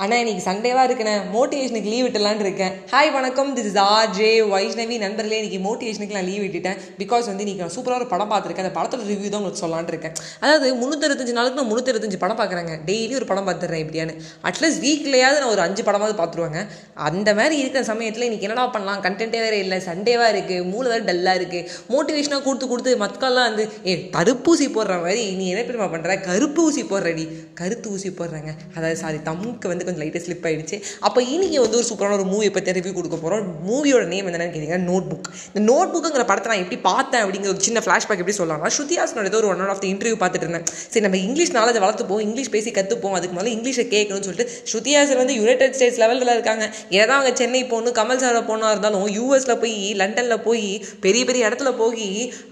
ஆனால் இன்னைக்கு சண்டேவாக இருக்குண்ணே மோட்டிவேஷனுக்கு லீவ் விட்டலான்னு இருக்கேன். ஹாய் வணக்கம். This is R J Vaishnavi நண்பர்களே இன்னைக்கு மோட்டிவேஷனுக்கு நான் லீவ் விட்டுட்டேன். பிகாஸ் வந்து இன்னைக்கு நான் சூப்பராக ஒரு படம் பார்த்துருக்கேன். அந்த படத்தோட ரிவ்யூ தான் உங்களுக்கு சொல்லலான்னு இருக்கேன். அதாவது முந்நூற்றஞ்சு நாளுக்கு நான் முந்நூற்றஞ்சு படம் பார்க்குறேங்க. டெய்லி ஒரு படம் பார்த்துறேன் இப்படியான்னு அட்லீஸ்ட் வீக்லையாவது நான் ஒரு அஞ்சு படமாவது பார்த்துருவாங்க. அந்த மாதிரி இருக்கிற சமயத்தில் இன்னைக்கு என்னடா பண்ணலாம்? கண்டென்ட்டே வேறு இல்லை. சண்டேவாக இருக்குது மூளை வேறு டல்லாக இருக்குது மோட்டிவேஷனாக கொடுத்து கொடுத்து மக்கள்லாம் வந்து ஏ தடுப்பூசி போடுற மாதிரி நீ என்ன பெருமா பண்ணுற கருப்பு ஊசி போடுறடி. கருத்து ஊசி போடுறாங்க. அதாவது சாரி தமுக்கு வந்து கொஞ்சம் லைட்டாக ஸ்லிப் ஆகிடுச்சு அப்போ இன்றைக்கி வந்து ஒரு சூப்பரான ஒரு மூவி பற்றி ரிவ்யூ கொடுக்க போகிறோம் மூவியோட நேம் என்னென்னு கேட்டிங்கன்னா நோட் புக் இந்த நோட் புக்குங்கிற படத்தை நான் எப்படி பார்த்தேன் அப்படிங்கிற ஒரு சின்ன ஃப்ளாஷ்பேக் எப்படி சொல்லலாம்னா ஸ்ருதிஹாசனோட ஏதோ ஒரு ஒன் ஆஃப் த இன்டர்வியூ பார்த்துட்டு இருந்தேன். சரி நம்ம இங்கிலீஷ் நாலேஜ் வளர்த்துப்போம். இங்கிலீஷ் பேசி கற்றுப்போம் அதுக்கு முதல்ல இங்கிலீஷை கேட்கணும்னு சொல்லிட்டு ஸ்ருதிஹாசன் வந்து யுனைடெட் ஸ்டேட்ஸ் லெவலில் இருக்காங்க. ஏதாவது அவங்க சென்னை போகணும் கமல் சாரை போனா இருந்தாலும் யூஎஸில் போய் லண்டனில் போய் பெரிய பெரிய இடத்துல போய்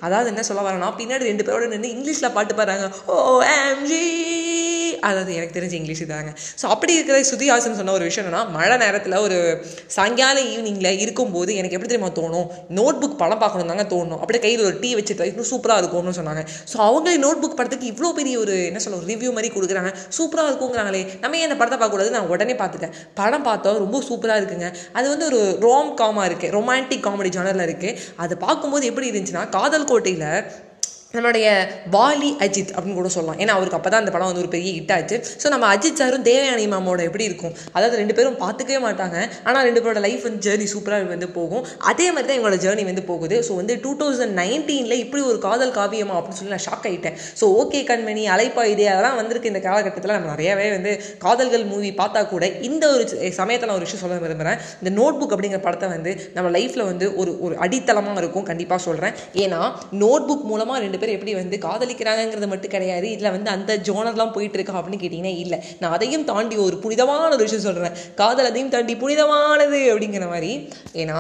அதாவது என்ன சொல்ல வரேன்னா பின்னாடி ரெண்டு பேரோட நின்று இங்கிலீஷில் பாட்டு பாடுறாங்க. ஓ எம்ஜி அதாவது எனக்கு தெரிஞ்ச இங்கிலீஷ் தாங்க ஸோ அப்படி இருக்கிற சுதிஹாசன் சொன்ன ஒரு விஷயம் என்னன்னா மழை நேரத்தில் ஒரு சாயங்கால ஈவினிங்கில் இருக்கும்போது எனக்கு எப்படி தெரியுமா தோணும்? நோட் புக் படம் பார்க்கணும் தாங்க தோணும். அப்படியே கையில் ஒரு டீ வச்சுட்டு இன்னும் சூப்பராக இருக்கும்னு சொன்னாங்க. ஸோ அவங்களே நோட் புக் படத்துக்கு இவ்வளோ பெரிய ஒரு என்ன சொல்ல ஒரு ரிவ்யூ மாதிரி கொடுக்குறாங்க. சூப்பராக இருக்குங்கிறாங்களே. நம்ம ஏன் அந்த படத்தை பார்க்கக்கூடாது நான் உடனே பார்த்துட்டேன். படம் பார்த்தோம் ரொம்ப சூப்பராக இருக்குங்க. அது வந்து ஒரு ரோம் காமாக இருக்குது ரொமான்டிக் காமெடி ஜானரில் இருக்குது அதை பார்க்கும்போது எப்படி இருந்துச்சுன்னா காதல் கோட்டையில் நம்மளுடைய வாலி அஜித் அப்படின்னு கூட சொல்லலாம். ஏன்னா அவருக்கு அப்போ தான் அந்த படம் வந்து ஒரு பெரிய ஹிட் ஆச்சு. ஸோ நம்ம அஜித் சாரும் தேவயானி மாமோட எப்படி இருக்கும்? அதாவது ரெண்டு பேரும் பார்த்துக்கவே மாட்டாங்க. ஆனால் ரெண்டு பேரோட லைஃப் வந்து ஜேர்னி சூப்பராக வந்து போகும். அதே மாதிரி தான் எங்களோட ஜேர்னி வந்து போகுது. ஸோ வந்து டூ தௌசண்ட் நைன்டீனில் இப்படி ஒரு காதல் காவியமா அப்படின்னு சொல்லி நான் ஷாக் ஆகிட்டேன் ஸோ ஓகே கண்மணி அலைப்பாயுதே அதெல்லாம் வந்திருக்கு இந்த காலகட்டத்தில். நம்ம நிறையவே வந்து காதல்கள் மூவி பார்த்தா கூட இந்த ஒரு சமயத்தில் நான் ஒரு விஷயம் சொல்ல விரும்புகிறேன் இந்த நோட் புக் அப்படிங்கிற படத்தை வந்து நம்ம லைஃப்பில் வந்து ஒரு ஒரு அடித்தளமாக இருக்கும். கண்டிப்பாக சொல்கிறேன் ஏன்னா நோட் புக் மூலமாக ரெண்டு பேர் எப்படி வந்து காதலிக்கிறாங்கிறது மட்டும் கிடையாது. இதில் வந்து அந்த ஜோனர்லாம் போயிட்டு இருக்கா அப்படின்னு கேட்டிங்கன்னா இல்லை. நான் அதையும் தாண்டி ஒரு புனிதமான ஒரு விஷயம் சொல்கிறேன் காதல் அதையும் தாண்டி புனிதமானது அப்படிங்கிற மாதிரி. ஏன்னா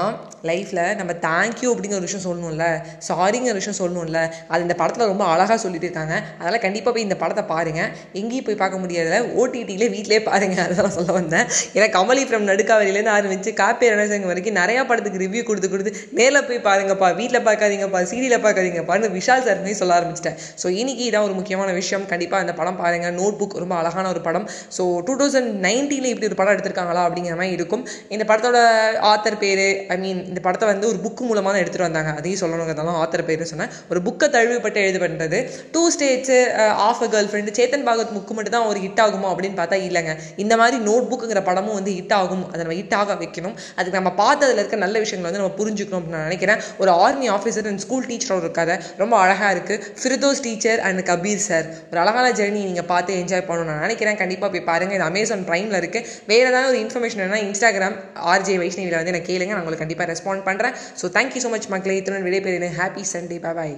லைஃப்பில் நம்ம தேங்க்யூ அப்படிங்கிற ஒரு விஷயம் சொல்லணும்ல. சாரிங்கிற விஷயம் சொல்லணும்ல. அது இந்த படத்தில் ரொம்ப அழகாக சொல்லிட்டு இருக்காங்க. அதனால் கண்டிப்பாக போய் இந்த படத்தை பாருங்கள் எங்கேயும் போய் பார்க்க முடியாதுல. ஓடிடியிலே வீட்டிலே பாருங்கள் அதெல்லாம் சொல்ல வந்தேன். ஏன்னா கமலி ஃப்ரம் நடுக்காவலிலேருந்து ஆரம்பிச்சு காப்பி ரணசங்க வரைக்கும் நிறையா படத்துக்கு ரிவ்யூ கொடுத்து கொடுத்து நேரில் போய் பாருங்கப்பா வீட்டில் பார்க்காதீங்கப்பா சீரியலில் பார்க்காதீங்கப்பான்னு விஷால் சார் சொல்ல ஆரம்பிச்சிட்டேன். ஸோ இன்னைக்கு இதான் ஒரு முக்கியமான விஷயம். கண்டிப்பாக அந்த படம் பாருங்கள் நோட் புக் ரொம்ப அழகான ஒரு படம். ஸோ டூ தௌசண்ட் நைன்டீனில் இப்படி ஒரு படம் எடுத்திருக்காங்களா அப்படிங்கிற மாதிரி இருக்கும். இந்த படத்தோட ஆத்தர் பேர் ஐ மீன் இந்த படத்தை வந்து ஒரு புக்கு மூலமாக தான் எடுத்துகிட்டு வந்தாங்க. அதையும் சொல்லணுங்கிறதாலும் ஆத்தர் பேர் சொன்னேன். ஒரு புக்கை தழுவிப்பட்டு எழுது பண்ணுறது two states of a girlfriend Chetan Bhagat book மட்டும் தான் ஒரு ஹிட் ஆகுமா அப்படின்னு பார்த்தா இல்லைங்க. இந்த மாதிரி நோட் புக்குங்கிற படமும் வந்து ஹிட் ஆகும். அதை நம்ம ஹிட் ஆக வைக்கணும். அதுக்கு நம்ம பார்த்ததில் இருக்க நல்ல விஷயங்களை வந்து நம்ம புரிஞ்சுக்கணும் அப்படின்னு நான் நினைக்கிறேன். ஒரு ஆர்மி ஆஃபீஸர் அண்ட் ஸ்கூல் டீச்சரோட இருக்காத ரொம்ப அழகாக இருக்குது Firdous teacher and Kabir sir. ஒரு அழகான ஜேர்னி நீங்கள் பார்த்து என்ஜாய் பண்ணணும். நான் நினைக்கிறேன் கண்டிப்பாக போய் பாருங்கள் இது அமேசான் ப்ரைமில் இருக்குது வேறு ஏதாவது ஒரு இன்ஃபர்மேஷன் வேணால் இன்ஸ்டாகிராம் ஆர்ஜே வைஷ்ணவியில் வந்து எனக்கு கேளுங்க. நான் உங்களுக்கு கண்டிப்பாக ரெஸ்பாண்ட் பண்ணுறேன் ஸோ தேங்க்யூ ஸோ மச் மக்களே. இத்துடன் விடைபெறுகிறேன். ஹாப்பி சண்டே பாய்